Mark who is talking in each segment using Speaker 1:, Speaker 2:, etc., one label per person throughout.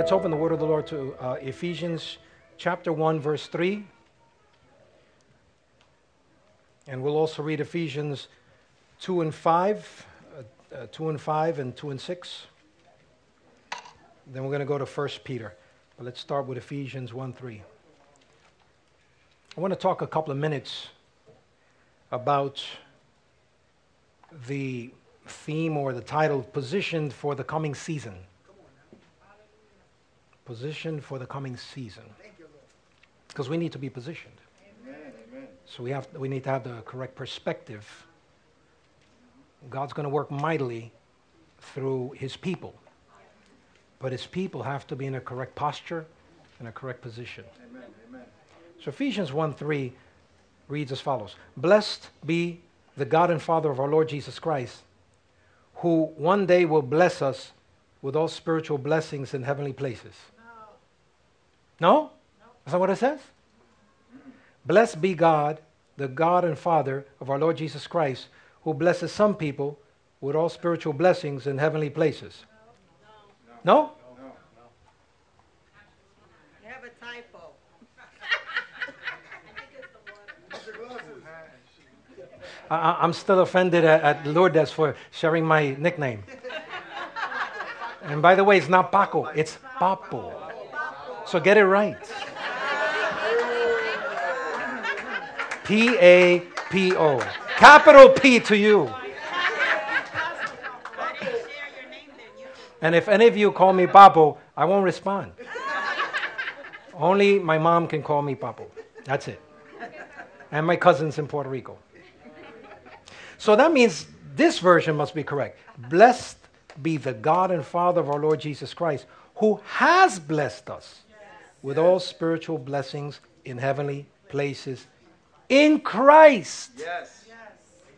Speaker 1: Let's open the word of the Lord to uh, Ephesians chapter 1, verse 3. And we'll also read Ephesians 2 and 5, uh, uh, 2 and 5, and 2 and 6. Then we're going to go to 1 Peter. But let's start with Ephesians 1 3. I want to talk a couple of minutes about the theme or the title, Positioned for the Coming Season. Positioned for the coming season. Because we need to be positioned. So we, have, we need to have the correct perspective. God's going to work mightily through his people. But his people have to be in a correct posture and a correct position. Amen. Amen. So Ephesians 1 3 reads as follows Blessed be the God and Father of our Lord Jesus Christ, who one day will bless us with all spiritual blessings in heavenly places. No? no? Is that what it says? Blessed be God, the God and Father of our Lord Jesus Christ, who blesses some people with all spiritual blessings in heavenly places. No? no?
Speaker 2: no. You have a typo.
Speaker 1: I, am still offended at, at Lourdes for sharing my nickname. And by the way, it's not Paco, it's Papo. So get it right. P A P O. Capital P to you. And if any of you call me Papo, I won't respond. Only my mom can call me Papo. That's it. And my cousins in Puerto Rico. So that means this version must be correct. Blessed be the God and Father of our Lord Jesus Christ, who has blessed us with all spiritual blessings in heavenly places in Christ. Yes.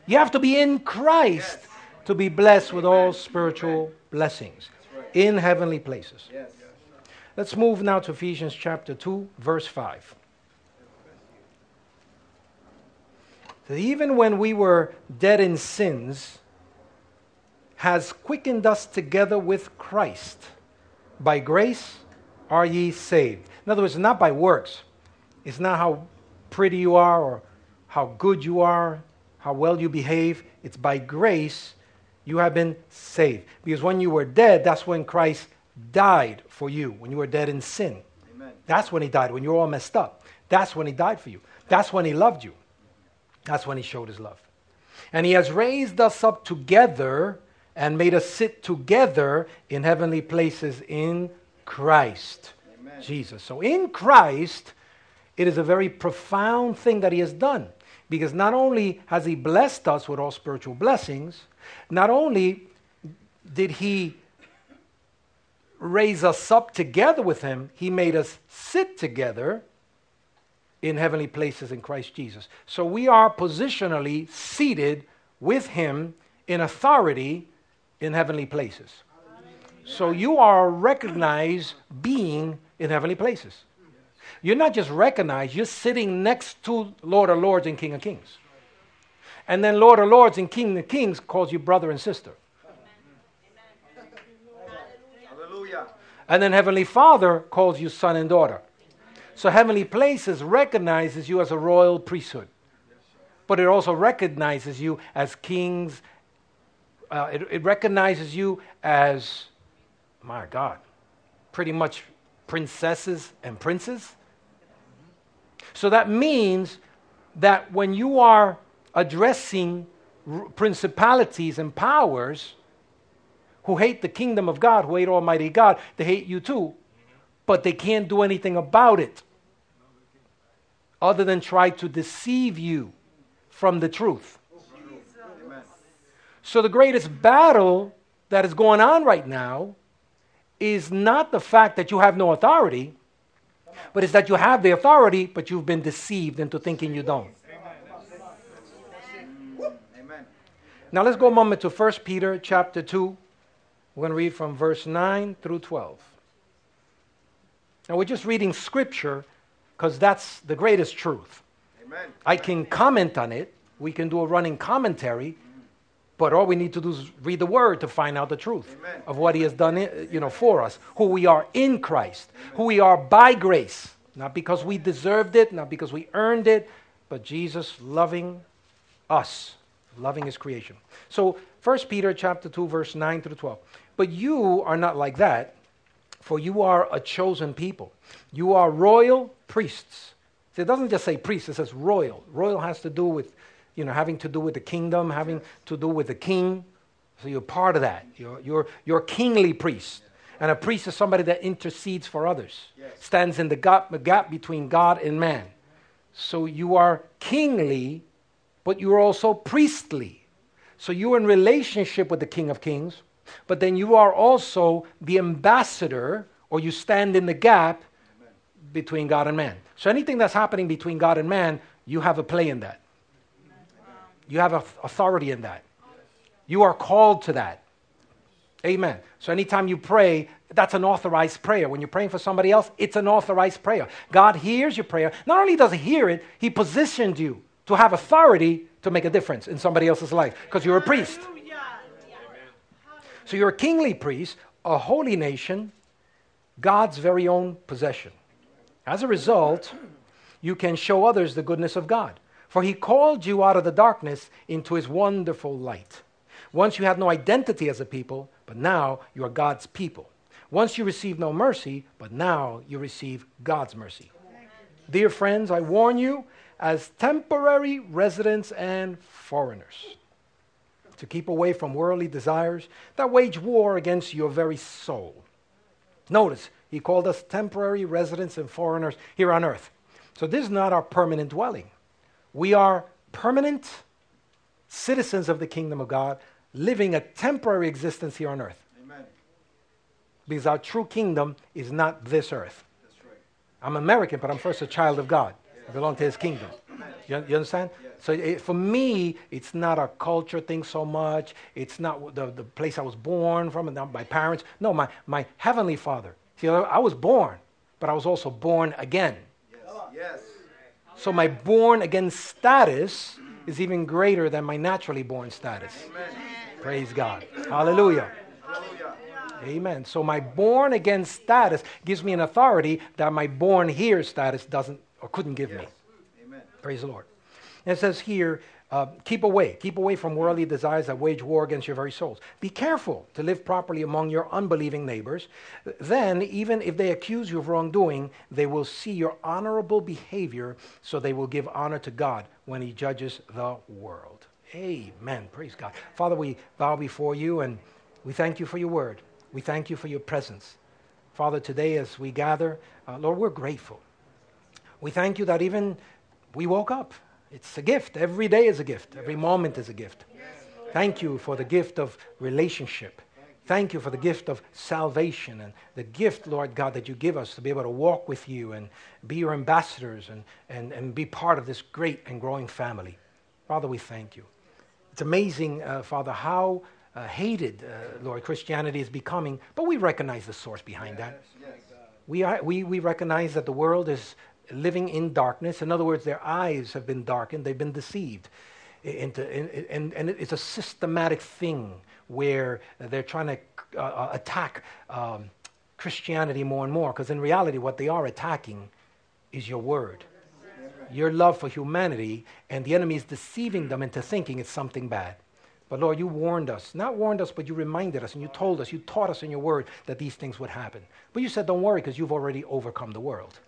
Speaker 1: You have to be in Christ yes. to be blessed with all spiritual blessings right. in heavenly places. Yes. Let's move now to Ephesians chapter 2, verse 5. That even when we were dead in sins, has quickened us together with Christ. By grace are ye saved. In other words, not by works. It's not how pretty you are or how good you are, how well you behave. It's by grace you have been saved. Because when you were dead, that's when Christ died for you, when you were dead in sin. Amen. That's when he died, when you're all messed up. That's when he died for you. That's when he loved you. That's when he showed his love. And he has raised us up together and made us sit together in heavenly places in Christ Amen. Jesus. So in Christ, it is a very profound thing that he has done because not only has he blessed us with all spiritual blessings, not only did he raise us up together with him, he made us sit together in heavenly places in Christ Jesus. So we are positionally seated with him in authority in heavenly places. So you are a recognized being in heavenly places. You're not just recognized, you're sitting next to Lord of Lords and King of Kings. And then Lord of Lords and King of Kings calls you brother and sister. Hallelujah. And then Heavenly Father calls you son and daughter. So Heavenly Places recognizes you as a royal priesthood. But it also recognizes you as kings. Uh, it, it recognizes you as, my God, pretty much princesses and princes. So that means that when you are addressing principalities and powers who hate the kingdom of God, who hate Almighty God, they hate you too, but they can't do anything about it other than try to deceive you from the truth. So, the greatest battle that is going on right now is not the fact that you have no authority, but it's that you have the authority, but you've been deceived into thinking you don't. Amen. Now let's go a moment to 1 Peter chapter 2. We're going to read from verse 9 through 12. Now we're just reading scripture because that's the greatest truth. Amen. I can comment on it. We can do a running commentary, But all we need to do is read the word to find out the truth Amen. of what he has done you know, for us, who we are in Christ, Amen. who we are by grace, not because we deserved it, not because we earned it, but Jesus loving us, loving his creation. So 1 Peter chapter 2 verse 9 through 12. But you are not like that, for you are a chosen people. You are royal priests. So it doesn't just say priest, it says royal. Royal has to do with you know, having to do with the kingdom, having to do with the king. So you're part of that. You're, you're, you're a kingly priest. And a priest is somebody that intercedes for others, stands in the gap, the gap between God and man. So you are kingly, but you're also priestly. So you're in relationship with the King of Kings, but then you are also the ambassador, or you stand in the gap between God and man. So anything that's happening between God and man, you have a play in that. You have authority in that. You are called to that. Amen. So anytime you pray, that's an authorized prayer. When you're praying for somebody else, it's an authorized prayer. God hears your prayer. Not only does He hear it, He positioned you to have authority to make a difference in somebody else's life because you're a priest. So you're a kingly priest, a holy nation, God's very own possession. As a result, you can show others the goodness of God. For he called you out of the darkness into his wonderful light. Once you had no identity as a people, but now you are God's people. Once you received no mercy, but now you receive God's mercy. Dear friends, I warn you, as temporary residents and foreigners, to keep away from worldly desires that wage war against your very soul. Notice, he called us temporary residents and foreigners here on earth. So this is not our permanent dwelling. We are permanent citizens of the kingdom of God, living a temporary existence here on earth. Amen. Because our true kingdom is not this earth. Right. I'm American, but I'm first a child of God. I belong to his kingdom. You, you, understand? Yes. So it, for me, it's not a culture thing so much. It's not the, the place I was born from and my parents. No, my, my heavenly father. See, I was born, but I was also born again. Yes. yes. So my born again status is even greater than my naturally born status. Amen. Praise God. Hallelujah. Hallelujah. Amen. So my born again status gives me an authority that my born here status doesn't or couldn't give yes. me. Amen. Praise the Lord. And it says here, uh, keep away. Keep away from worldly desires that wage war against your very souls. Be careful to live properly among your unbelieving neighbors. Then, even if they accuse you of wrongdoing, they will see your honorable behavior, so they will give honor to God when He judges the world. Amen. Praise God. Father, we bow before you and we thank you for your word. We thank you for your presence. Father, today as we gather, uh, Lord, we're grateful. We thank you that even we woke up it's a gift. Every day is a gift. Every moment is a gift. Thank you for the gift of relationship. Thank you for the gift of salvation and the gift, Lord God, that you give us to be able to walk with you and be your ambassadors and, and, and be part of this great and growing family. Father, we thank you. It's amazing, uh, Father, how uh, hated, uh, Lord, Christianity is becoming, but we recognize the source behind that. We, are, we, we recognize that the world is living in darkness. In other words, their eyes have been darkened, they've been deceived. Into, and, and it's a systematic thing where they're trying to uh, uh, attack um, Christianity more and more, because in reality, what they are attacking is your word, your love for humanity, and the enemy is deceiving them into thinking it's something bad. But Lord, you warned us. Not warned us, but you reminded us and you told us, you taught us in your word that these things would happen. But you said, don't worry, because you've already overcome the world.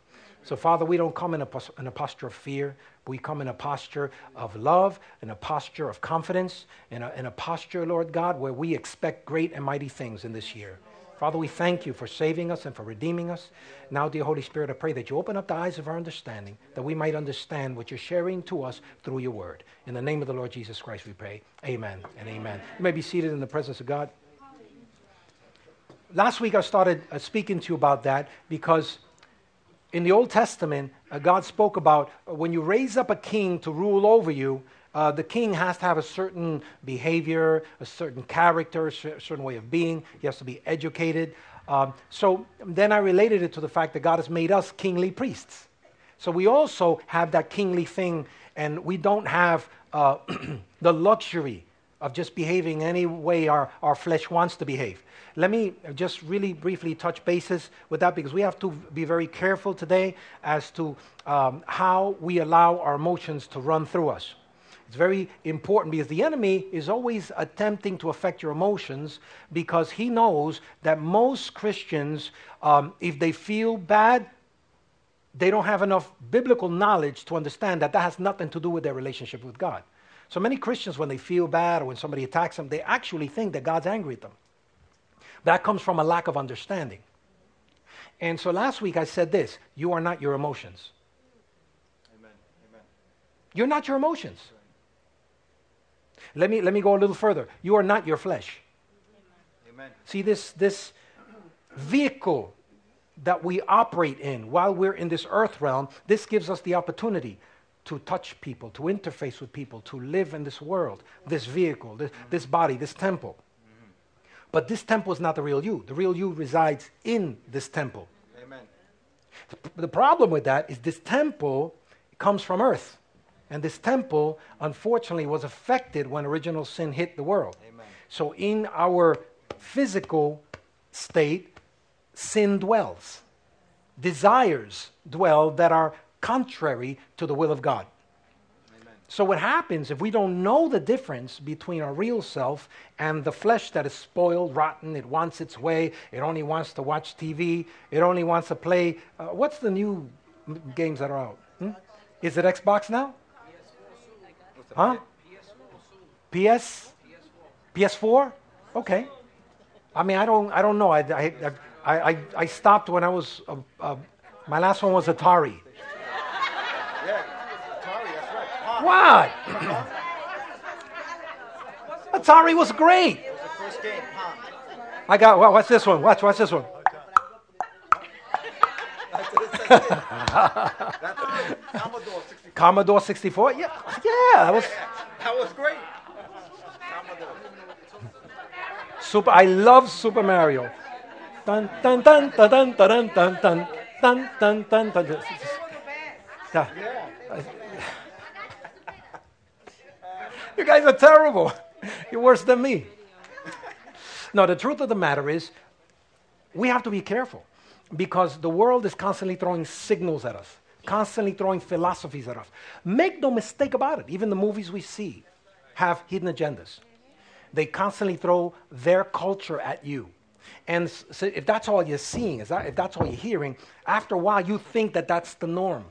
Speaker 1: So, Father, we don't come in a, in a posture of fear. We come in a posture of love, in a posture of confidence, in a, in a posture, Lord God, where we expect great and mighty things in this year. Father, we thank you for saving us and for redeeming us. Now, dear Holy Spirit, I pray that you open up the eyes of our understanding, that we might understand what you're sharing to us through your word. In the name of the Lord Jesus Christ, we pray. Amen and amen. You may be seated in the presence of God. Last week, I started uh, speaking to you about that because in the Old Testament, uh, God spoke about uh, when you raise up a king to rule over you, uh, the king has to have a certain behavior, a certain character, a certain way of being. He has to be educated. Um, so then I related it to the fact that God has made us kingly priests. So we also have that kingly thing, and we don't have uh, the luxury of just behaving any way our, our flesh wants to behave. Let me just really briefly touch bases with that because we have to be very careful today as to um, how we allow our emotions to run through us. It's very important because the enemy is always attempting to affect your emotions because he knows that most Christians, um, if they feel bad, they don't have enough biblical knowledge to understand that that has nothing to do with their relationship with God. So many Christians, when they feel bad or when somebody attacks them, they actually think that God's angry at them. That comes from a lack of understanding. And so last week I said this you are not your emotions. Amen. Amen. You're not your emotions. Let me, let me go a little further. You are not your flesh. Amen. See, this, this vehicle that we operate in while we're in this earth realm, this gives us the opportunity to touch people, to interface with people, to live in this world, this vehicle, this, this body, this temple. But this temple is not the real you. The real you resides in this temple. Amen. The problem with that is this temple comes from earth. And this temple, unfortunately, was affected when original sin hit the world. Amen. So, in our physical state, sin dwells. Desires dwell that are contrary to the will of God. Amen. So, what happens if we don't know the difference between our real self and the flesh that is spoiled, rotten, it wants its way, it only wants to watch TV, it only wants to play. Uh, what's the new games that are out? Hmm? Is it Xbox now? Huh? PS? PS4? Okay. I mean, I don't, I don't know. I, I, I, I stopped when I was, uh, uh, my last one was Atari. Yeah, Atari, that's right. What? Atari was great. Was the first game, I got, well, what's this one? Watch, watch this one. Commodore 64. Commodore 64? Yeah, yeah, that was.
Speaker 2: That was great.
Speaker 1: Super, I love Super Mario. Dun dun dun dun dun dun dun dun dun dun dun dun. dun. Yeah. You guys are terrible. You're worse than me. No, the truth of the matter is, we have to be careful because the world is constantly throwing signals at us, constantly throwing philosophies at us. Make no mistake about it, even the movies we see have hidden agendas. They constantly throw their culture at you. And so if that's all you're seeing, if that's all you're hearing, after a while you think that that's the norm.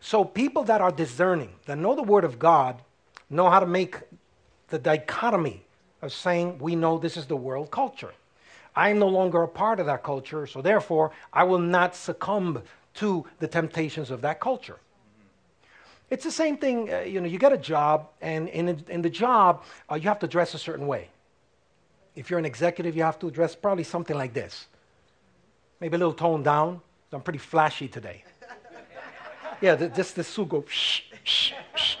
Speaker 1: So people that are discerning, that know the Word of God, know how to make the dichotomy of saying, we know this is the world culture. I am no longer a part of that culture, so therefore I will not succumb to the temptations of that culture. It's the same thing, uh, you know, you get a job, and in, in the job, uh, you have to dress a certain way. If you're an executive, you have to dress probably something like this. Maybe a little toned down. I'm pretty flashy today. yeah, the, just the suit go shh, shh, shh,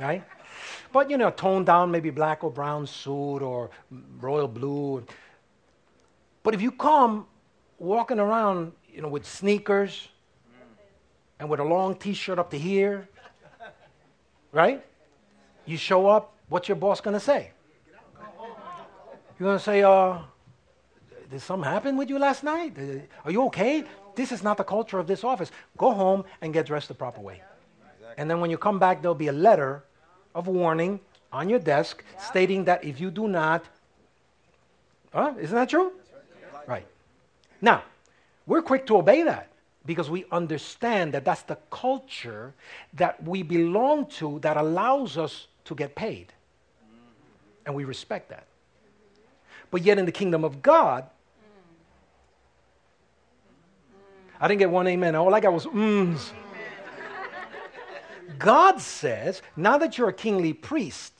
Speaker 1: right? But, you know, toned down, maybe black or brown suit or royal blue. But if you come walking around, you know, with sneakers and with a long T-shirt up to here, right? You show up. What's your boss gonna say? You're gonna say, uh, "Did something happen with you last night? Are you okay?" This is not the culture of this office. Go home and get dressed the proper way. And then when you come back, there'll be a letter of warning on your desk stating that if you do not, huh? Isn't that true? Right. Now, we're quick to obey that because we understand that that's the culture that we belong to that allows us to get paid. And we respect that. But yet, in the kingdom of God, I didn't get one amen. All I got was mms. God says, now that you're a kingly priest,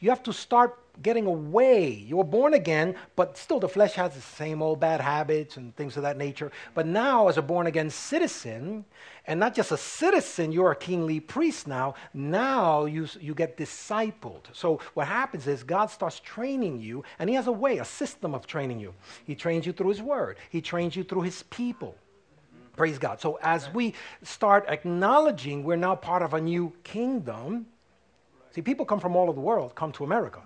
Speaker 1: you have to start getting away. You were born again, but still the flesh has the same old bad habits and things of that nature. But now, as a born again citizen, and not just a citizen, you're a kingly priest now. Now you, you get discipled. So what happens is God starts training you, and He has a way, a system of training you. He trains you through His Word, He trains you through His people. Praise God. So as we start acknowledging we're now part of a new kingdom, see, people come from all over the world, come to America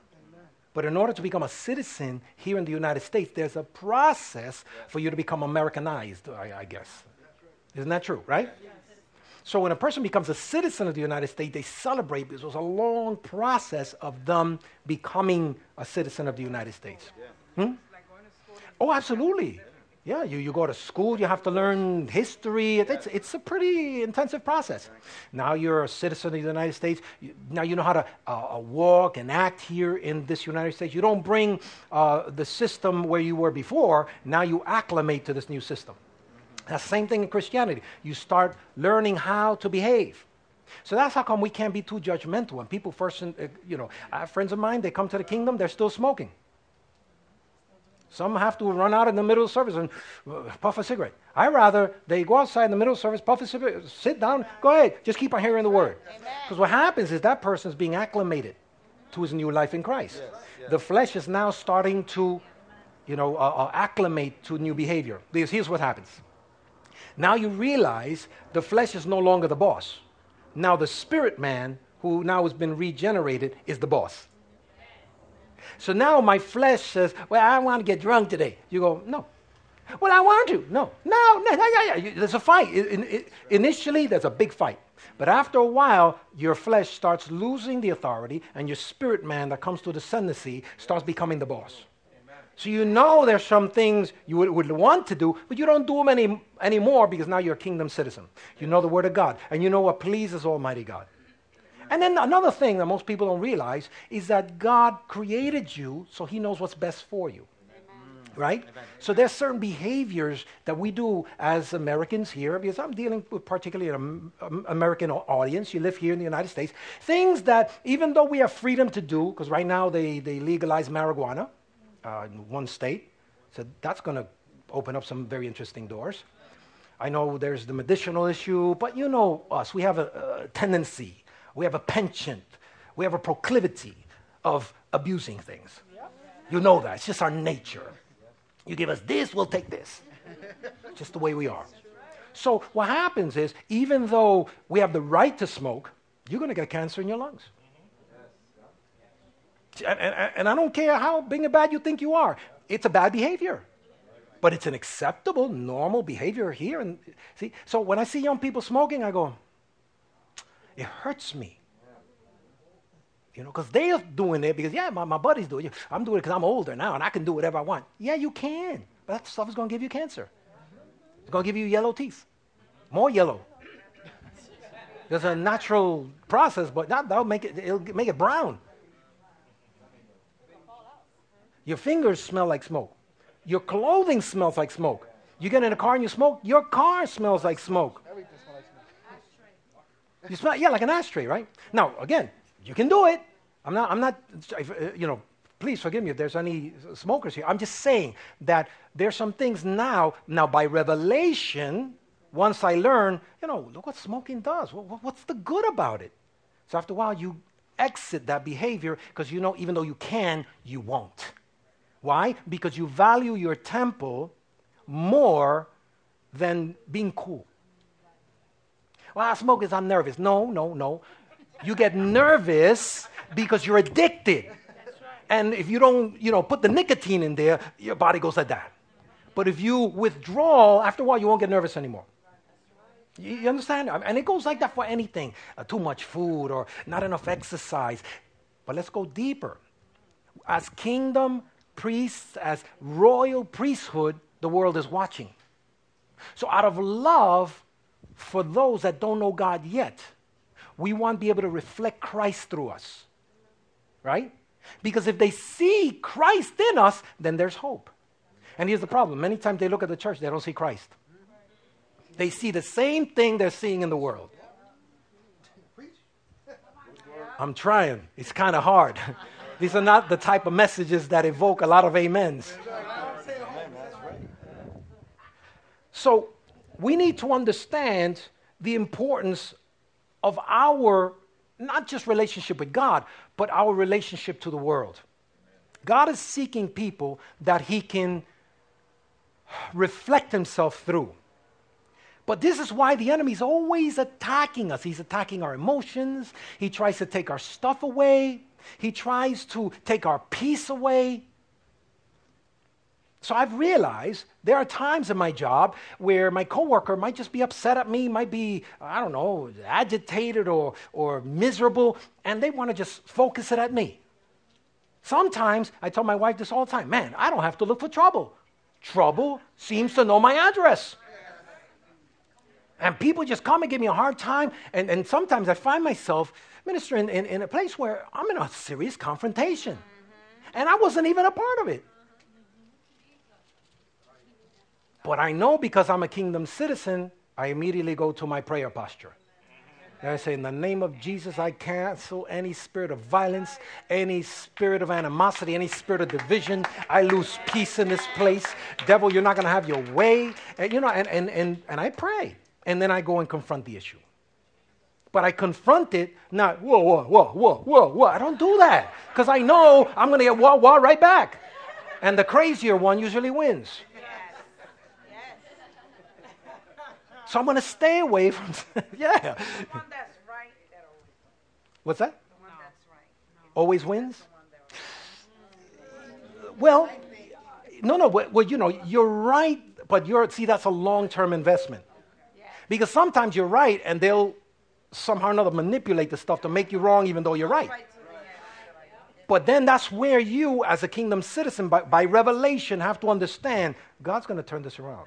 Speaker 1: But in order to become a citizen here in the United States, there's a process for you to become Americanized, I, I guess. Isn't that true, right? So when a person becomes a citizen of the United States, they celebrate because it was a long process of them becoming a citizen of the United States. Hmm? Oh, absolutely. Yeah, you, you go to school, you have to learn history. It's, it's a pretty intensive process. Now you're a citizen of the United States. You, now you know how to uh, uh, walk and act here in this United States. You don't bring uh, the system where you were before. Now you acclimate to this new system. That's the same thing in Christianity. You start learning how to behave. So that's how come we can't be too judgmental. When people first, uh, you know, I have friends of mine, they come to the kingdom, they're still smoking. Some have to run out in the middle of service and uh, puff a cigarette. I rather they go outside in the middle of service, puff a cigarette, sit down, go ahead, just keep on hearing the word. Because what happens is that person is being acclimated to his new life in Christ. Yes, yes. The flesh is now starting to, you know, uh, uh, acclimate to new behavior. Because here's what happens. Now you realize the flesh is no longer the boss. Now the spirit man, who now has been regenerated, is the boss. So now my flesh says, Well, I want to get drunk today. You go, No. Well, I want to. No, no, no, no, no. There's a fight. In, in, initially, there's a big fight. But after a while, your flesh starts losing the authority, and your spirit man that comes to the ascendancy starts becoming the boss. So you know there's some things you would, would, want to do, but you don't do them any, anymore because now you're a kingdom citizen. You know the Word of God, and you know what pleases Almighty God. And then another thing that most people don't realize is that God created you so He knows what's best for you. Right? Amen. So there's certain behaviors that we do as Americans here, because I'm dealing with particularly an American audience. You live here in the United States. Things that, even though we have freedom to do, because right now they, they legalize marijuana uh, in one state, so that's going to open up some very interesting doors. I know there's the medicinal issue, but you know us, we have a, a tendency we have a penchant, we have a proclivity of abusing things. You know that. It's just our nature. You give us this, we'll take this. just the way we are. So what happens is, even though we have the right to smoke, you're going to get cancer in your lungs. And, and, and, I don't care how big and bad you think you are. It's a bad behavior. But it's an acceptable, normal behavior here. And see, so when I see young people smoking, I go, it hurts me. You know, because they're doing it because, yeah, my, my buddy's doing it. I'm doing it because I'm older now and I can do whatever I want. Yeah, you can. But that stuff is going to give you cancer. It's going to give you yellow teeth. More yellow. There's a natural process, but that, that'll make it, it'll make it brown. Your fingers smell like smoke. Your clothing smells like smoke. You get in a car and you smoke, your car smells like smoke. You smell, yeah, like an ashtray, right? Now, again, you can do it. I'm not, I'm not, uh, you know, please forgive me if there's any smokers here. I'm just saying that there's some things now, now by revelation, once I learn, you know, look what smoking does. What's the good about it? So after a while, you exit that behavior because you know, even though you can, you won't. Why? Because you value your temple more than being cool. Well, I smoke because I'm nervous. No, no, no. You get nervous because you're addicted. And if you don't, you know, put the nicotine in there, your body goes like that. But if you withdraw, after a while, you won't get nervous anymore. You, understand? And it goes like that for anything uh, too much food or not enough exercise. But let's go deeper. As kingdom priests, as royal priesthood, the world is watching. So, out of love, for those that don't know God yet, we want to be able to reflect Christ through us. Right? Because if they see Christ in us, then there's hope. And here's the problem many times they look at the church, they don't see Christ. They see the same thing they're seeing in the world. I'm trying. It's kind of hard. These are not the type of messages that evoke a lot of amens. So we need to understand the importance of our not just relationship with God, but our relationship to the world. God is seeking people that He can reflect Himself through. But this is why the enemy is always attacking us. He's attacking our emotions. He tries to take our stuff away. He tries to take our peace away. So I've realized there are times in my job where my coworker might just be upset at me, might be, I don't know, agitated or, or miserable, and they want to just focus it at me. Sometimes I tell my wife this all the time man, I don't have to look for trouble. Trouble seems to know my address. And people just come and give me a hard time. And, and sometimes I find myself ministering in, in a place where I'm in a serious confrontation. And I wasn't even a part of it. But I know because I'm a kingdom citizen, I immediately go to my prayer posture. And I say, in the name of Jesus, I cancel any spirit of violence, any spirit of animosity, any spirit of division. I lose peace in this place. Devil, you're not going to have your way. And, you know, and, and, and, and I pray. And then I go and confront the issue. But I confront it, not, whoa, whoa, whoa, whoa, whoa, whoa. I don't do that. Because I know I'm going to get whoa, whoa right back. And the crazier one usually wins. So I'm going to stay away from. yeah. What's that? Always wins? Well, no, no. Well, you know, you're right, but you're see that's a long-term investment. Because sometimes you're right, and they'll somehow or another manipulate the stuff to make you wrong, even though you're right. But then that's where you, as a kingdom citizen, by, by revelation, have to understand God's going to turn this around.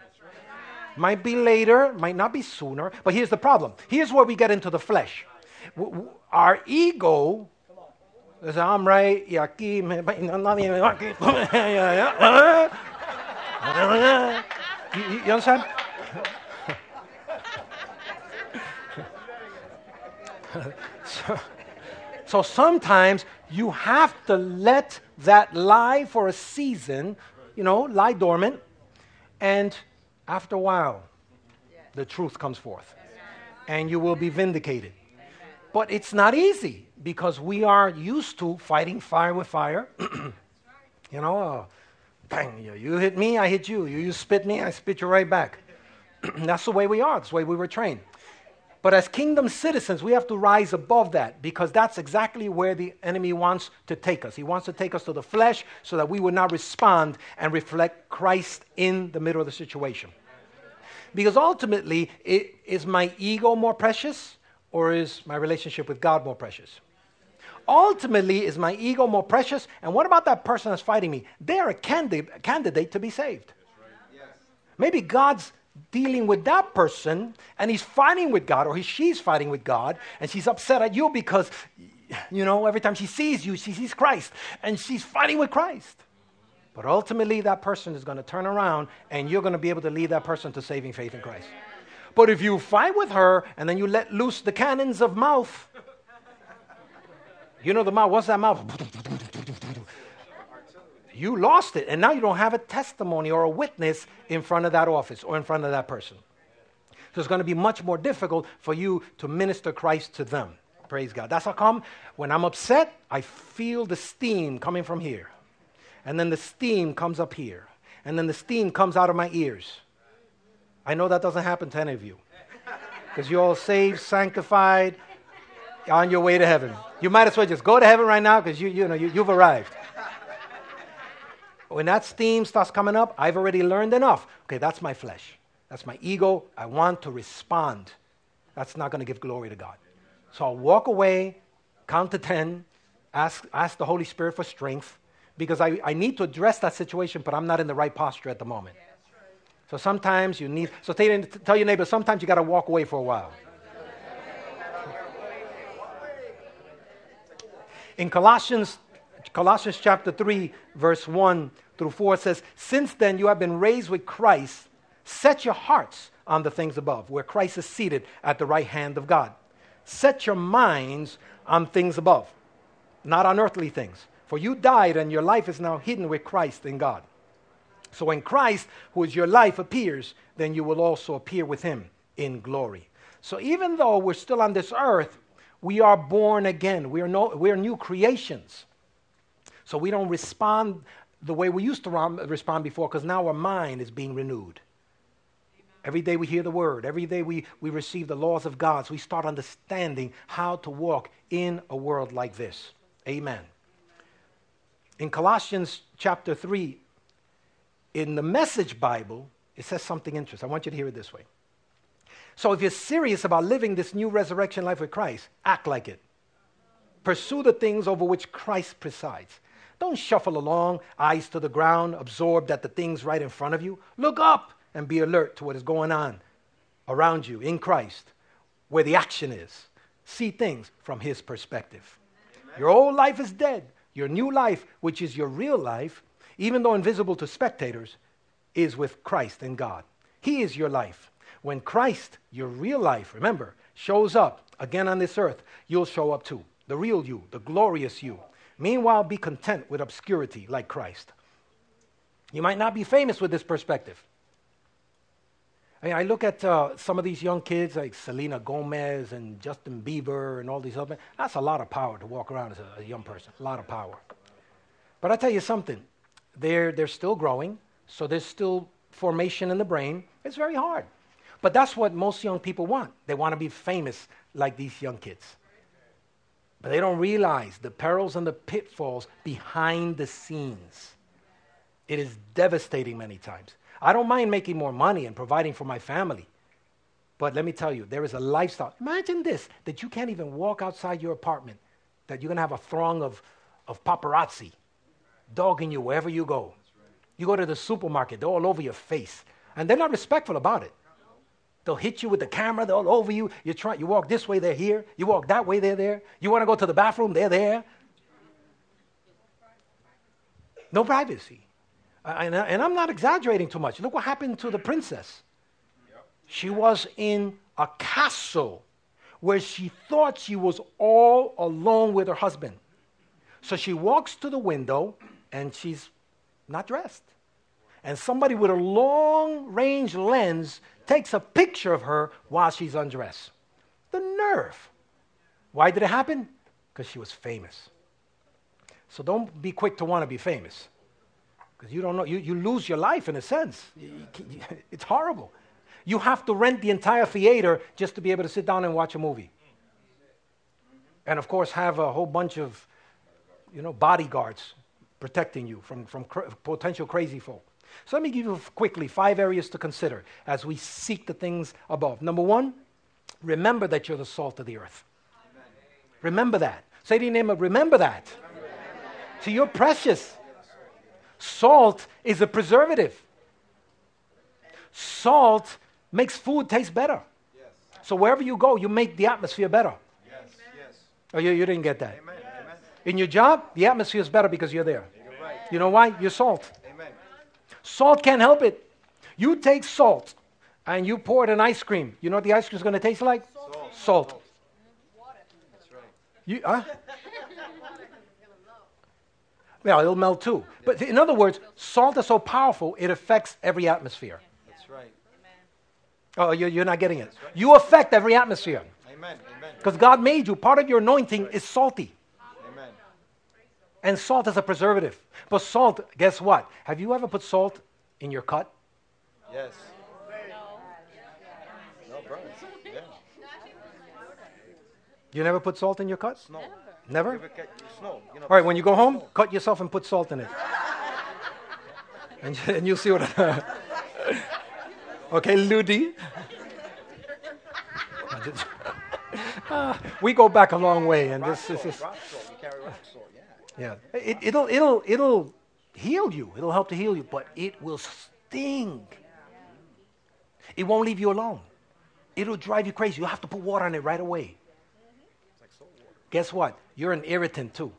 Speaker 1: Might be later, might not be sooner, but here's the problem. Here's where we get into the flesh. Our ego is I'm right, y aquí me, nadie you, you understand? so, so sometimes you have to let that lie for a season, you know, lie dormant, and after a while, the truth comes forth and you will be vindicated. But it's not easy because we are used to fighting fire with fire. you know, uh, bang, you, hit me, I hit you. you. You spit me, I spit you right back. That's the way we are, that's the way we were trained. But as kingdom citizens, we have to rise above that because that's exactly where the enemy wants to take us. He wants to take us to the flesh so that we would not respond and reflect Christ in the middle of the situation. Because ultimately, it, is my ego more precious or is my relationship with God more precious? Ultimately, is my ego more precious? And what about that person that's fighting me? They're a candidate, candidate to be saved. Maybe God's dealing with that person and he's fighting with God or he, she's fighting with God and she's upset at you because, you know, every time she sees you, she sees Christ and she's fighting with Christ. But ultimately, that person is going to turn around and you're going to be able to lead that person to saving faith in Christ. But if you fight with her and then you let loose the cannons of mouth, you know the mouth, what's that mouth? You lost it, and now you don't have a testimony or a witness in front of that office or in front of that person. So it's going to be much more difficult for you to minister Christ to them. Praise God. That's how come when I'm upset, I feel the steam coming from here and then the steam comes up here, and then the steam comes out of my ears. I know that doesn't happen to any of you because you're all saved, sanctified, on your way to heaven. You might as well just go to heaven right now because you, you know, you, you've arrived. When that steam starts coming up, I've already learned enough. Okay, that's my flesh. That's my ego. I want to respond. That's not going to give glory to God. So I'll walk away, count to 10, ask, ask the Holy Spirit for strength, because I, I need to address that situation, but I'm not in the right posture at the moment. So sometimes you need, so tell, tell your neighbor, sometimes you got to walk away for a while. In Colossians, Colossians chapter 3, verse 1 through 4 says, Since then you have been raised with Christ, set your hearts on the things above, where Christ is seated at the right hand of God. Set your minds on things above, not on earthly things. For you died, and your life is now hidden with Christ in God. So when Christ, who is your life, appears, then you will also appear with him in glory. So even though we're still on this earth, we are born again. We are, no, we are new creations. So we don't respond the way we used to respond before because now our mind is being renewed. Every day we hear the word. Every day we, we receive the laws of God. So we start understanding how to walk in a world like this. Amen. In Colossians chapter 3, in the Message Bible, it says something interesting. I want you to hear it this way. So if you're serious about living this new resurrection life with Christ, act like it. Pursue the things over which Christ presides. Don't shuffle along, eyes to the ground, absorbed at the things right in front of you. Look up and be alert to what is going on around you in Christ, where the action is. See things from His perspective. Amen. Your old life is dead. Your new life, which is your real life, even though invisible to spectators, is with Christ and God. He is your life. When Christ, your real life, remember, shows up again on this earth, you'll show up too. The real you, the glorious you. Meanwhile, be content with obscurity like Christ. You might not be famous with this perspective. I, mean, I look at uh, some of these young kids like Selena Gomez and Justin Bieber and all these other. That's a lot of power to walk around as a, a young person. A lot of power. But I tell you something, they're they're still growing, so there's still formation in the brain. It's very hard. But that's what most young people want. They want to be famous like these young kids. But they don't realize the perils and the pitfalls behind the scenes. It is devastating many times. I don't mind making more money and providing for my family. But let me tell you, there is a lifestyle. Imagine this that you can't even walk outside your apartment, that you're going to have a throng of, of paparazzi dogging you wherever you go. You go to the supermarket, they're all over your face. And they're not respectful about it. They'll hit you with the camera, they're all over you. You try you walk this way, they're here. You walk that way, they're there. You want to go to the bathroom, they're there. No privacy. And, and I'm not exaggerating too much. Look what happened to the princess. She was in a castle where she thought she was all alone with her husband. So she walks to the window and she's not dressed. And somebody with a long range lens takes a picture of her while she's undressed. The nerve. Why did it happen? Because she was famous. So don't be quick to want to be famous. Because you don't know, you, you lose your life in a sense. It's horrible. You have to rent the entire theater just to be able to sit down and watch a movie. And of course, have a whole bunch of you know, bodyguards protecting you from, from cr- potential crazy folk. So let me give you quickly five areas to consider as we seek the things above. Number one, remember that you're the salt of the earth. Amen. Remember that. Say to your neighbor, remember that. That. So you're precious. Salt is a preservative. Salt makes food taste better. Yes. So wherever you go, you make the atmosphere better. Yes. Yes. Oh, you, you didn't get that. Amen. In your job, the atmosphere is better because you're there. Right. You know why? You're salt. Salt can't help it. You take salt and you pour it in ice cream. You know what the ice cream is going to taste like? Salt. salt. That's right. You, huh? well, it'll melt too. But in other words, salt is so powerful, it affects every atmosphere. That's right. Oh, you're, you're not getting it. You affect every atmosphere. Amen. Because God made you. Part of your anointing is salty. And salt is a preservative. But salt, guess what? Have you ever put salt in your cut? Yes. No, Yeah. You never put salt in your cut? Snow. Never? Never? Snow. You know, All right, when you go home, cut yourself and put salt in it. and, and you'll see what. I Okay, Ludi. uh, we go back a long way, and this, this is. Yeah. It, it'll, it'll, it'll heal you. It'll help to heal you, but it will sting. It won't leave you alone. It'll drive you crazy. You'll have to put water on it right away. Guess what? You're an irritant too.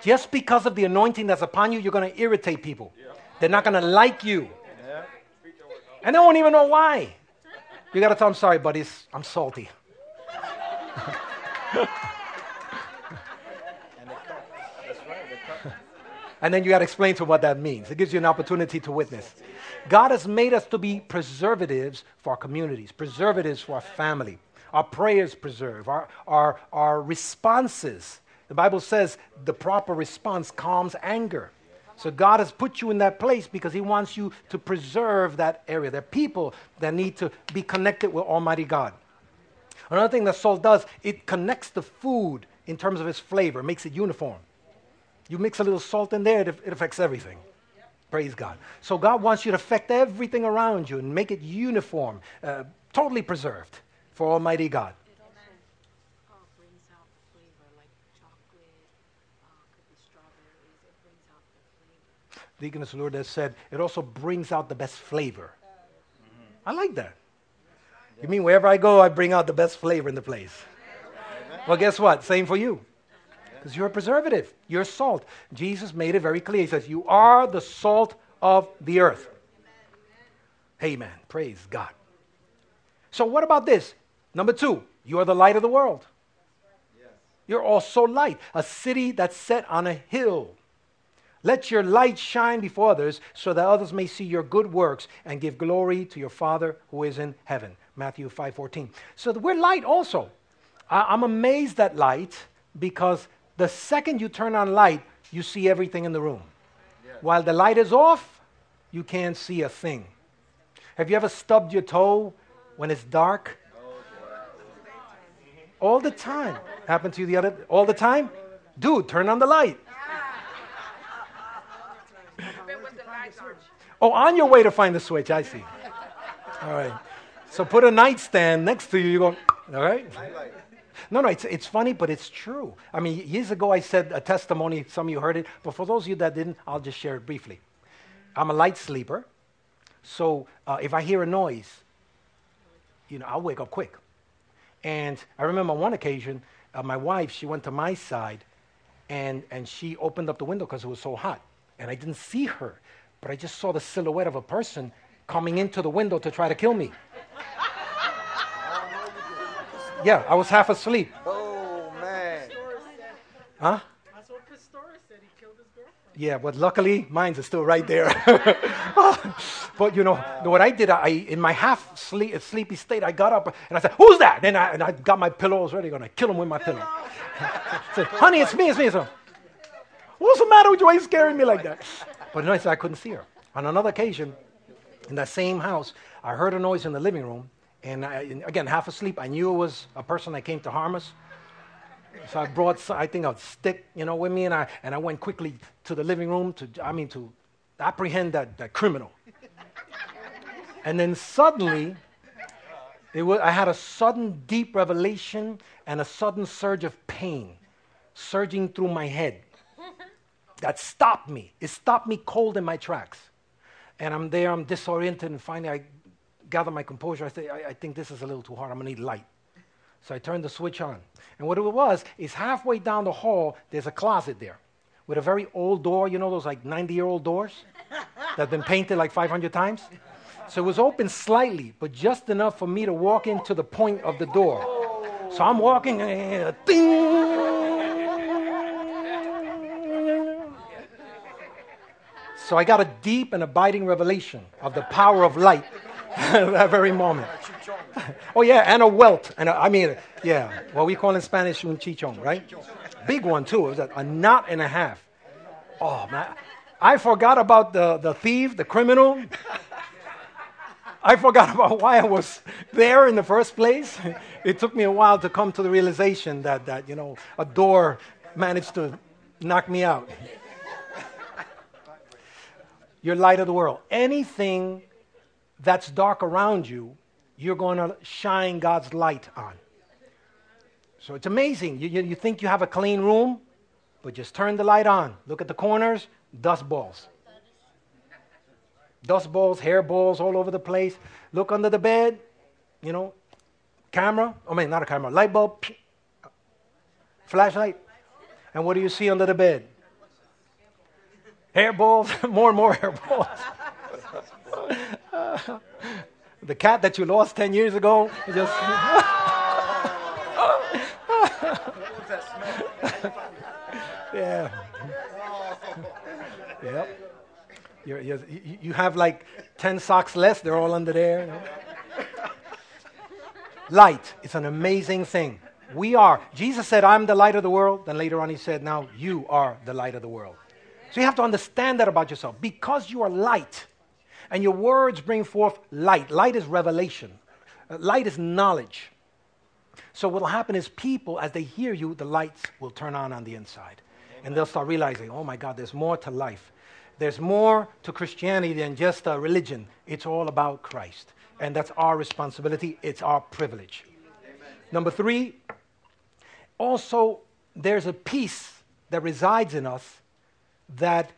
Speaker 1: Just because of the anointing that's upon you, you're going to irritate people. They're not going to like you. And they won't even know why. You got to tell them, sorry, buddies, I'm salty. And then you got to explain to what that means. It gives you an opportunity to witness. God has made us to be preservatives for our communities, preservatives for our family. Our prayers preserve, our, our, our responses. The Bible says the proper response calms anger. So God has put you in that place because He wants you to preserve that area. There are people that need to be connected with Almighty God. Another thing that salt does, it connects the food in terms of its flavor, makes it uniform. You mix a little salt in there, it, it affects everything. Praise God. So God wants you to affect everything around you and make it uniform, uh, totally preserved for Almighty God.
Speaker 2: brings out the flavor, like chocolate, could be strawberries. It brings out the flavor.
Speaker 1: Deaconess Lourdes said, it also brings out the best flavor. I like that. You mean wherever I go, I bring out the best flavor in the place? Well, guess what? Same for you. Because you're a preservative, you're salt. Jesus made it very clear. He says, You are the salt of the earth. Amen. Praise God. So, what about this? Number two, you are the light of the world. You're also light, a city that's set on a hill. Let your light shine before others so that others may see your good works and give glory to your Father who is in heaven. Matthew 5:14. So we're light also. I'm amazed at light because the second you turn on light, you see everything in the room. While the light is off, you can't see a thing. Have you ever stubbed your toe when it's dark? All the time. Happened to you the other all the time? Dude, turn on the light. Oh, on your way to find the switch, I see. All right. So put a nightstand next to you. You go, all right? No, no, it's, it's funny, but it's true. I mean, years ago I said a testimony, some of you heard it, but for those of you that didn't, I'll just share it briefly. I'm a light sleeper, so uh, if I hear a noise, you know, I'll wake up quick. And I remember on one occasion, uh, my wife, she went to my side and, and she opened up the window because it was so hot. And I didn't see her, but I just saw the silhouette of a person coming into the window to try to kill me. Yeah, I was half asleep.
Speaker 3: Oh man.
Speaker 1: Huh?
Speaker 4: That's what Pistorius said. He killed his girlfriend.
Speaker 1: Yeah, but luckily mine's still right there. Oh, but you know, what I did, I in my half sleep, sleepy state, I got up and I said, "Who's that?" And I, and I got my pillows ready, gonna kill him with my pillow. I said, "Honey, it's me, it's me." So, what's the matter with you? Why are you scaring me like that? But no, I couldn't see her. On another occasion, in that same house, I heard a noise in the living room, and I, again, half asleep, I knew it was a person that came to harm us. So I brought, I think, a stick, you know, with me, and I and I went quickly to the living room to, I mean, to apprehend that, that criminal. and then suddenly, was, I had a sudden deep revelation and a sudden surge of pain surging through my head that stopped me. It stopped me cold in my tracks. And I'm there, I'm disoriented, and finally I gather my composure. I say, I, I think this is a little too hard. I'm gonna need light. So I turned the switch on. And what it was is halfway down the hall, there's a closet there with a very old door, you know, those like 90 year old doors that have been painted like 500 times? So it was open slightly, but just enough for me to walk into the point of the door. So I'm walking, uh, ding. So I got a deep and abiding revelation of the power of light that very moment. Oh yeah, and a welt, and a, I mean, yeah, what we call in Spanish un chichon, right? Big one too. It was a, a knot and a half. Oh man, I forgot about the the thief, the criminal. I forgot about why I was there in the first place. It took me a while to come to the realization that that you know a door managed to knock me out. You're light of the world. Anything that's dark around you, you're going to shine God's light on. So it's amazing. You, you, you think you have a clean room, but just turn the light on. Look at the corners, dust balls. Dust balls, hair balls all over the place. Look under the bed, you know, camera. I mean, not a camera, light bulb, flashlight. And what do you see under the bed? Hair balls, more and more hair balls. the cat that you lost 10 years ago, just. yeah. Yep. You're, you're, you have like 10 socks less, they're all under there. Light, it's an amazing thing. We are. Jesus said, I'm the light of the world. Then later on, he said, Now you are the light of the world. So you have to understand that about yourself. Because you are light, and your words bring forth light. Light is revelation, Uh, light is knowledge. So what will happen is people, as they hear you, the lights will turn on on the inside. And they'll start realizing, oh my God, there's more to life. There's more to Christianity than just a religion. It's all about Christ. And that's our responsibility, it's our privilege. Number three, also, there's a peace that resides in us that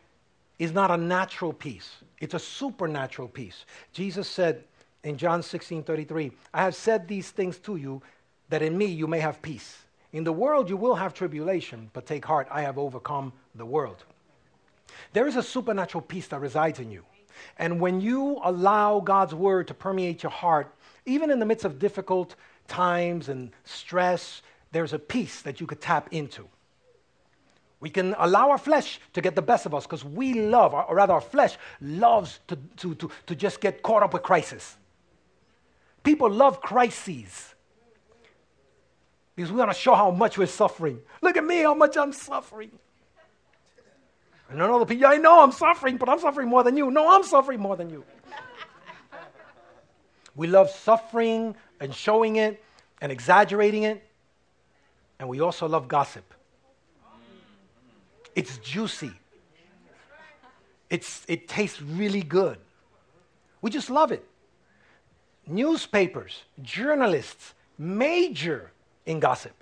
Speaker 1: is not a natural peace, it's a supernatural peace. Jesus said in John 16 33, I have said these things to you that in me you may have peace. In the world you will have tribulation, but take heart, I have overcome the world. There is a supernatural peace that resides in you. And when you allow God's word to permeate your heart, even in the midst of difficult times and stress, there's a peace that you could tap into. We can allow our flesh to get the best of us because we love, or rather, our flesh loves to, to, to, to just get caught up with crisis. People love crises because we want to show how much we're suffering. Look at me, how much I'm suffering. And then other people, I know I'm suffering, but I'm suffering more than you. No, I'm suffering more than you. we love suffering and showing it and exaggerating it. And we also love gossip. It's juicy. It's, it tastes really good. We just love it. Newspapers, journalists major in gossip.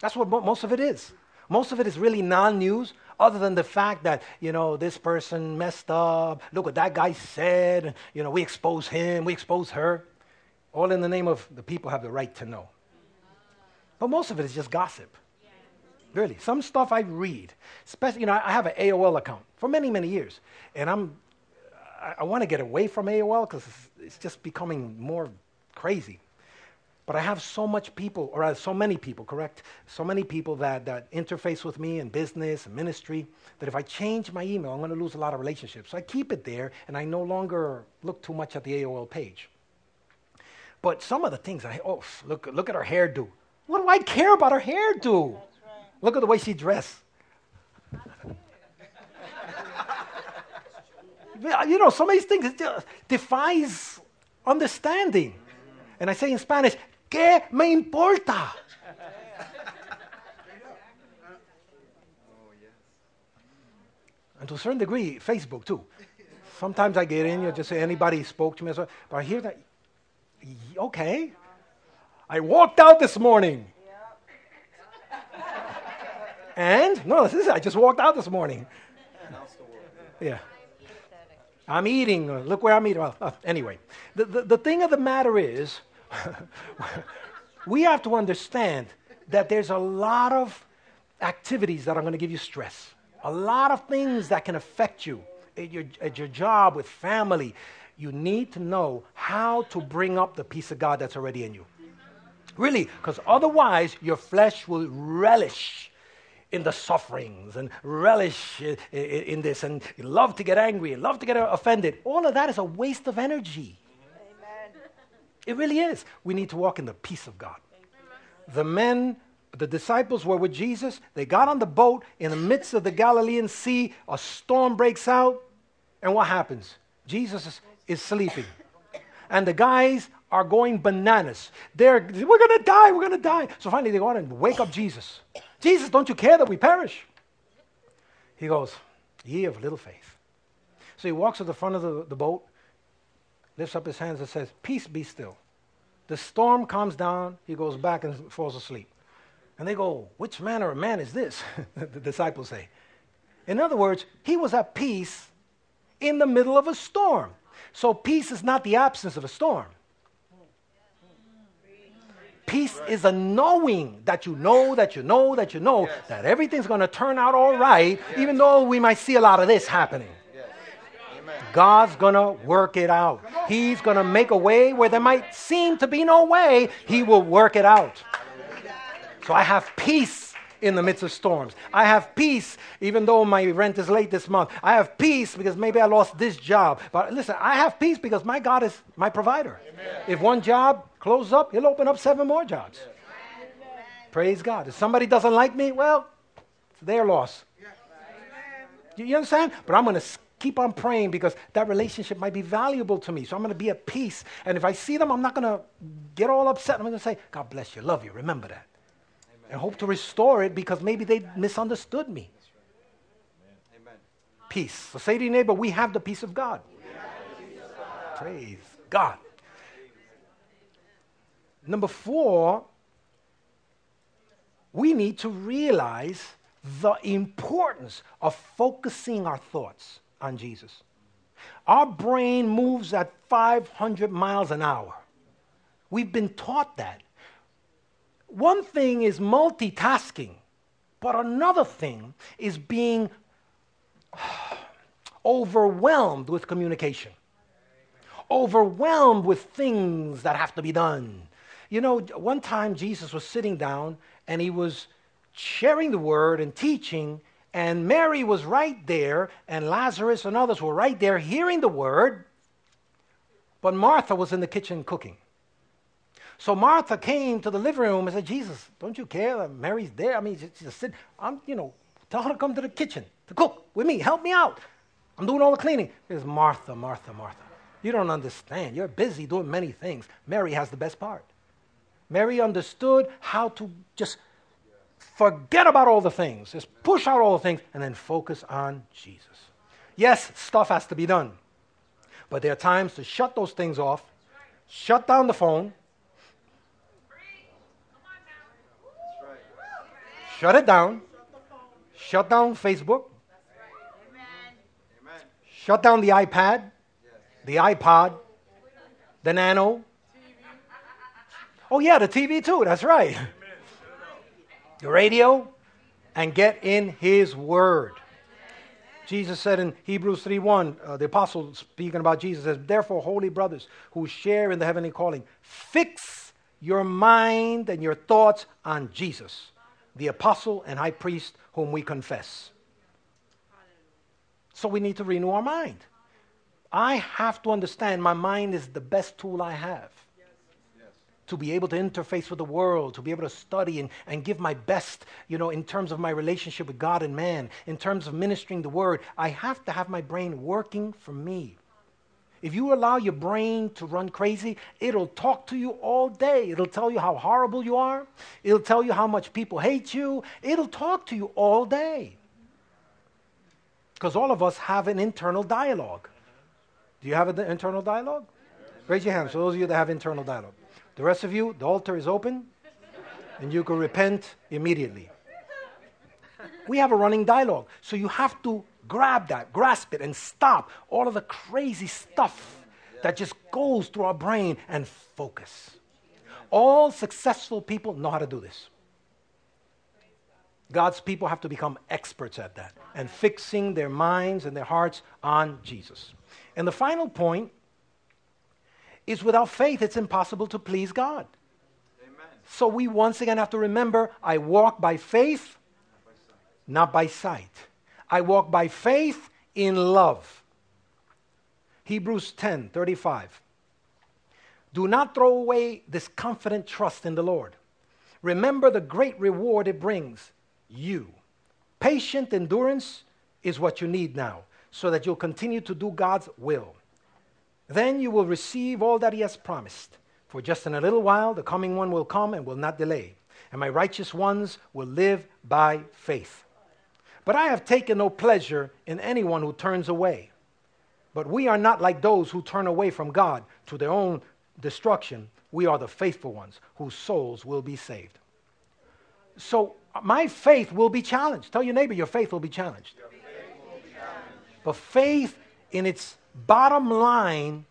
Speaker 1: That's what mo- most of it is. Most of it is really non news, other than the fact that, you know, this person messed up. Look what that guy said. You know, we expose him, we expose her. All in the name of the people have the right to know. But most of it is just gossip. Really. Some stuff I read, especially, you know, I have an AOL account for many, many years. And I'm, I, I want to get away from AOL because it's, it's just becoming more crazy. But I have so much people, or uh, so many people, correct? So many people that, that interface with me in business and ministry that if I change my email, I'm going to lose a lot of relationships. So I keep it there and I no longer look too much at the AOL page. But some of the things, I, oh, look, look at her hairdo. What do I care about her hairdo? Look at the way she dressed. you know, some of these things defies understanding. And I say in Spanish, ¿Qué me importa? and to a certain degree, Facebook too. Sometimes I get in, you just say anybody spoke to me, but I hear that. Okay, I walked out this morning. And no, this is I just walked out this morning. Yeah. I'm eating. Look where I'm eating. Well, uh, anyway, the, the, the thing of the matter is, we have to understand that there's a lot of activities that are going to give you stress, a lot of things that can affect you at your, at your job, with family. You need to know how to bring up the peace of God that's already in you. Really, because otherwise your flesh will relish in the sufferings and relish in this and love to get angry and love to get offended. All of that is a waste of energy. Amen. It really is. We need to walk in the peace of God. The men, the disciples were with Jesus. They got on the boat in the midst of the Galilean Sea. A storm breaks out. And what happens? Jesus is, is sleeping. And the guys are going bananas. They're, we're going to die, we're going to die. So finally they go out and wake up Jesus. Jesus, don't you care that we perish? He goes, Ye of little faith. So he walks to the front of the, the boat lifts up his hands and says, Peace be still. The storm comes down, he goes back and falls asleep. And they go, Which manner of man is this? the disciples say. In other words, he was at peace in the middle of a storm. So peace is not the absence of a storm. Peace is a knowing that you know, that you know, that you know yes. that everything's going to turn out all right, yes. even though we might see a lot of this happening. God's going to work it out. He's going to make a way where there might seem to be no way. He will work it out. So I have peace in the midst of storms. I have peace even though my rent is late this month. I have peace because maybe I lost this job. But listen, I have peace because my God is my provider. Amen. If one job closes up, He'll open up seven more jobs. Praise God. If somebody doesn't like me, well, it's their loss. You understand? But I'm going to keep on praying because that relationship might be valuable to me. So I'm going to be at peace. And if I see them, I'm not going to get all upset. I'm going to say, God bless you, love you, remember that. And hope to restore it because maybe they misunderstood me. Peace. So say to your neighbor, we have the peace of God. Peace of God. Praise God. Number four, we need to realize the importance of focusing our thoughts on Jesus. Our brain moves at 500 miles an hour. We've been taught that. One thing is multitasking, but another thing is being overwhelmed with communication, overwhelmed with things that have to be done. You know, one time Jesus was sitting down and he was sharing the word and teaching, and Mary was right there, and Lazarus and others were right there hearing the word, but Martha was in the kitchen cooking. So Martha came to the living room and said, Jesus, don't you care that Mary's there? I mean, she's just sitting. I'm, you know, tell her to come to the kitchen to cook with me. Help me out. I'm doing all the cleaning. It's Martha, Martha, Martha. You don't understand. You're busy doing many things. Mary has the best part. Mary understood how to just Forget about all the things. Just push out all the things and then focus on Jesus. Yes, stuff has to be done. But there are times to shut those things off, shut down the phone, shut it down, shut down Facebook, shut down the iPad, the iPod, the Nano. Oh, yeah, the TV too, that's right. the radio, and get in His Word. Jesus said in Hebrews 3:1, uh, the apostle speaking about Jesus says, "Therefore, holy brothers who share in the heavenly calling, fix your mind and your thoughts on Jesus, the apostle and high priest whom we confess." So we need to renew our mind. I have to understand my mind is the best tool I have to be able to interface with the world, to be able to study and, and give my best, you know, in terms of my relationship with God and man, in terms of ministering the word, I have to have my brain working for me. If you allow your brain to run crazy, it'll talk to you all day. It'll tell you how horrible you are. It'll tell you how much people hate you. It'll talk to you all day. Because all of us have an internal dialogue. Do you have an internal dialogue? Raise your hands. For those of you that have internal dialogue. The rest of you, the altar is open and you can repent immediately. We have a running dialogue. So you have to grab that, grasp it, and stop all of the crazy stuff that just goes through our brain and focus. All successful people know how to do this. God's people have to become experts at that and fixing their minds and their hearts on Jesus. And the final point is without faith, it's impossible to please God. Amen. So we once again have to remember I walk by faith, not by sight. I walk by faith in love. Hebrews 10 35. Do not throw away this confident trust in the Lord. Remember the great reward it brings you. Patient endurance is what you need now so that you'll continue to do God's will. Then you will receive all that he has promised. For just in a little while, the coming one will come and will not delay, and my righteous ones will live by faith. But I have taken no pleasure in anyone who turns away. But we are not like those who turn away from God to their own destruction. We are the faithful ones whose souls will be saved. So uh, my faith will be challenged. Tell your neighbor your faith will be challenged. Faith will be challenged. But faith in its bottom line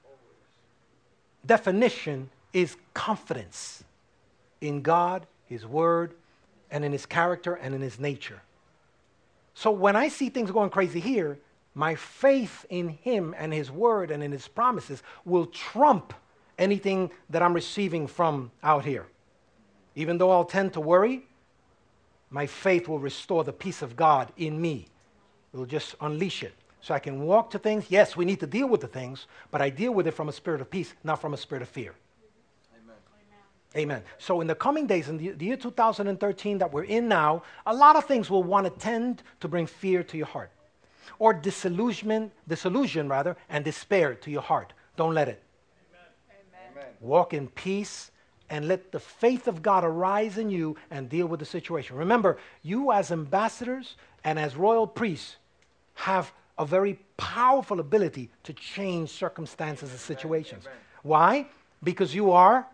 Speaker 1: definition is confidence in God, His Word, and in His character and in His nature. So when I see things going crazy here, my faith in Him and His Word and in His promises will trump anything that I'm receiving from out here. Even though I'll tend to worry, my faith will restore the peace of God in me. It will just unleash it so I can walk to things. Yes, we need to deal with the things, but I deal with it from a spirit of peace, not from a spirit of fear. Amen. Amen. So, in the coming days, in the, the year 2013 that we're in now, a lot of things will want to tend to bring fear to your heart. or disillusionment, disillusion rather, and despair to your heart. Don't let it. Walk in peace and let the faith of God arise in you and deal with the situation. Remember, you as ambassadors and as royal priests have a very powerful ability to change circumstances and situations. Why? Because you are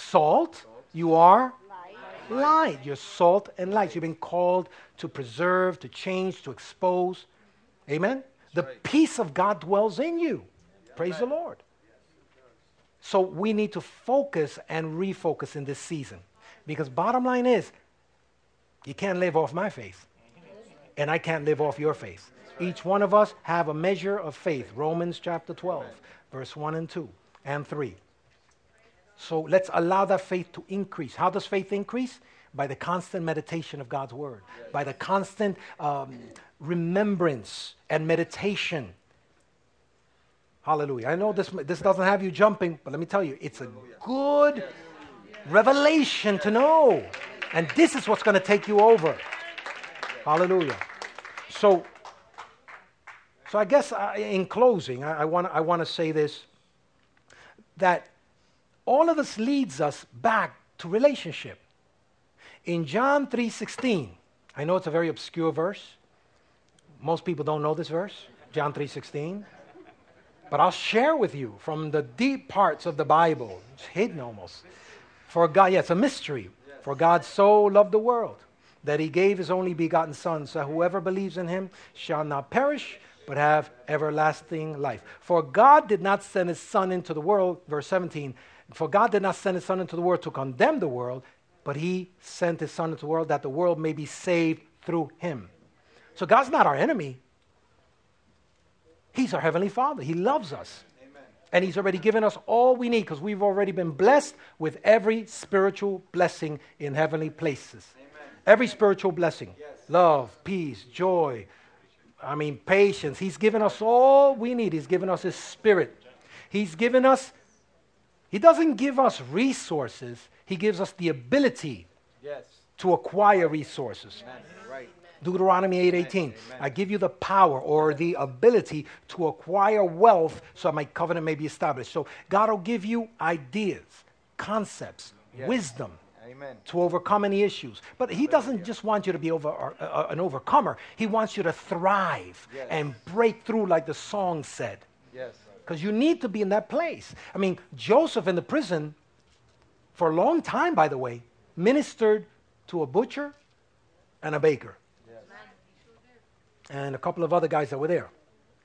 Speaker 1: salt, you are light. You're salt and light. You've been called to preserve, to change, to expose. Amen? The peace of God dwells in you. Praise the Lord. So we need to focus and refocus in this season. Because bottom line is, you can't live off my faith. And I can't live off your faith. Each one of us have a measure of faith. Romans chapter 12, verse 1 and 2 and 3. So let's allow that faith to increase. How does faith increase? By the constant meditation of God's word, by the constant um, remembrance and meditation. Hallelujah. I know this, this doesn't have you jumping, but let me tell you, it's a good revelation to know. And this is what's going to take you over. Hallelujah. So, so I guess I, in closing, I, I want I want to say this that all of this leads us back to relationship. In John 3:16, I know it's a very obscure verse. Most people don't know this verse, John 3:16. But I'll share with you from the deep parts of the Bible. It's hidden almost. For God, yeah, it's a mystery. For God so loved the world that he gave his only begotten Son, so whoever believes in him shall not perish, but have everlasting life. For God did not send his Son into the world, verse 17, for God did not send his Son into the world to condemn the world, but he sent his Son into the world that the world may be saved through him. So God's not our enemy. He's our Heavenly Father. He loves us. Amen. And He's already given us all we need because we've already been blessed with every spiritual blessing in heavenly places. Amen. Every spiritual blessing yes. love, peace, joy, I mean, patience. He's given us all we need. He's given us His Spirit. He's given us, He doesn't give us resources, He gives us the ability yes. to acquire resources. Amen. Deuteronomy 8:18. I give you the power or the ability to acquire wealth so my covenant may be established. So God will give you ideas, concepts, yes. wisdom. Amen. To overcome any issues. But he doesn't just want you to be over, uh, uh, an overcomer. He wants you to thrive yes. and break through, like the song said. Yes. Because you need to be in that place. I mean, Joseph in the prison, for a long time, by the way, ministered to a butcher and a baker and a couple of other guys that were there.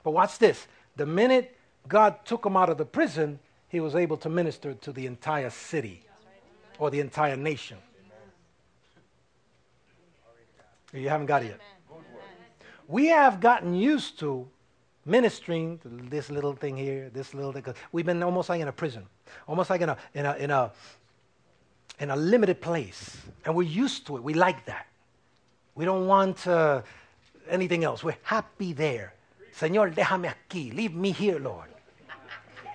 Speaker 1: But watch this. The minute God took him out of the prison, he was able to minister to the entire city or the entire nation. You haven't got it yet. We have gotten used to ministering this little thing here, this little thing. We've been almost like in a prison, almost like in a, in a, in a, in a limited place. And we're used to it. We like that. We don't want to anything else. We're happy there. Señor, déjame aquí. Leave me here, Lord.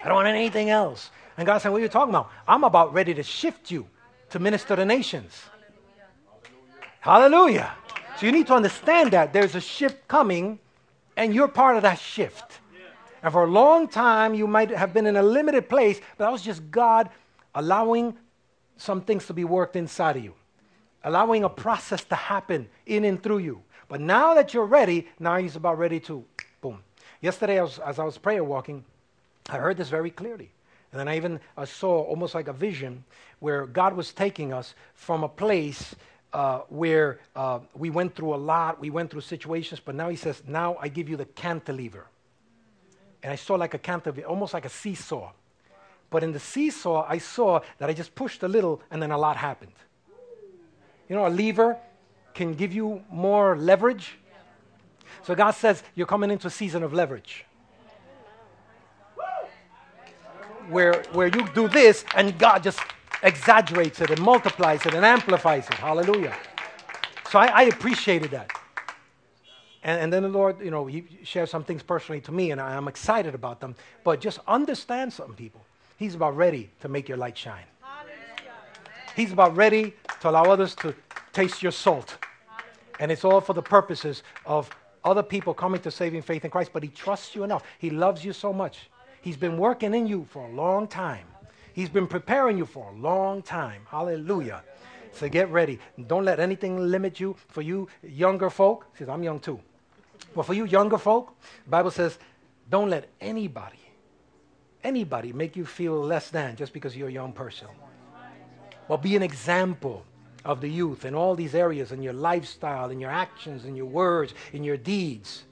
Speaker 1: I don't want anything else. And God said, What are you talking about? I'm about ready to shift you to minister to nations. Hallelujah. Hallelujah. So you need to understand that there's a shift coming, and you're part of that shift. And for a long time, you might have been in a limited place, but that was just God allowing some things to be worked inside of you, allowing a process to happen in and through you. But now that you're ready, now he's about ready to boom. Yesterday, I was, as I was prayer walking, I heard this very clearly. And then I even I saw almost like a vision where God was taking us from a place uh, where uh, we went through a lot, we went through situations, but now He says, Now I give you the cantilever. And I saw like a cantilever, almost like a seesaw. But in the seesaw, I saw that I just pushed a little and then a lot happened. You know, a lever, can give you more leverage. So God says you're coming into a season of leverage. Where, where you do this and God just exaggerates it and multiplies it and amplifies it. Hallelujah. So I, I appreciated that. And, and, then the Lord, you know, He shares some things personally to me, and I, am excited about them. But just understand something, people. He's about ready to make your light shine. He's about ready to allow others to taste your salt And it's all for the purposes of other people coming to saving faith in Christ. But He trusts you enough. He loves you so much. He's been working in you for a long time. He's been preparing you for a long time. Hallelujah. So get ready. Don't let anything limit you. For you younger folk, says I'm young too. But for you younger folk, Bible says, don't let anybody, anybody make you feel less than just because you're a young person. Well, be an example of the youth in all these areas in your lifestyle, in your actions, in your words, in your deeds.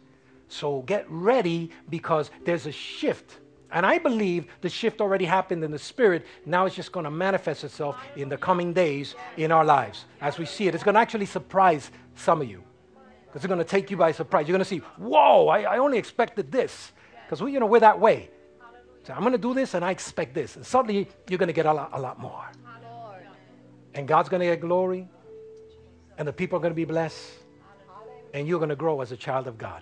Speaker 1: So get ready because there's a shift. And I believe the shift already happened in the spirit. Now it's just going to manifest itself in the coming days in our lives as we see it. It's going to actually surprise some of you because it's going to take you by surprise. You're going to see, whoa, I, I only expected this because we, you know, we're that way. So I'm going to do this and I expect this. And suddenly you're going to get a lot, a lot more. And God's going to get glory. And the people are going to be blessed. And you're going to grow as a child of God.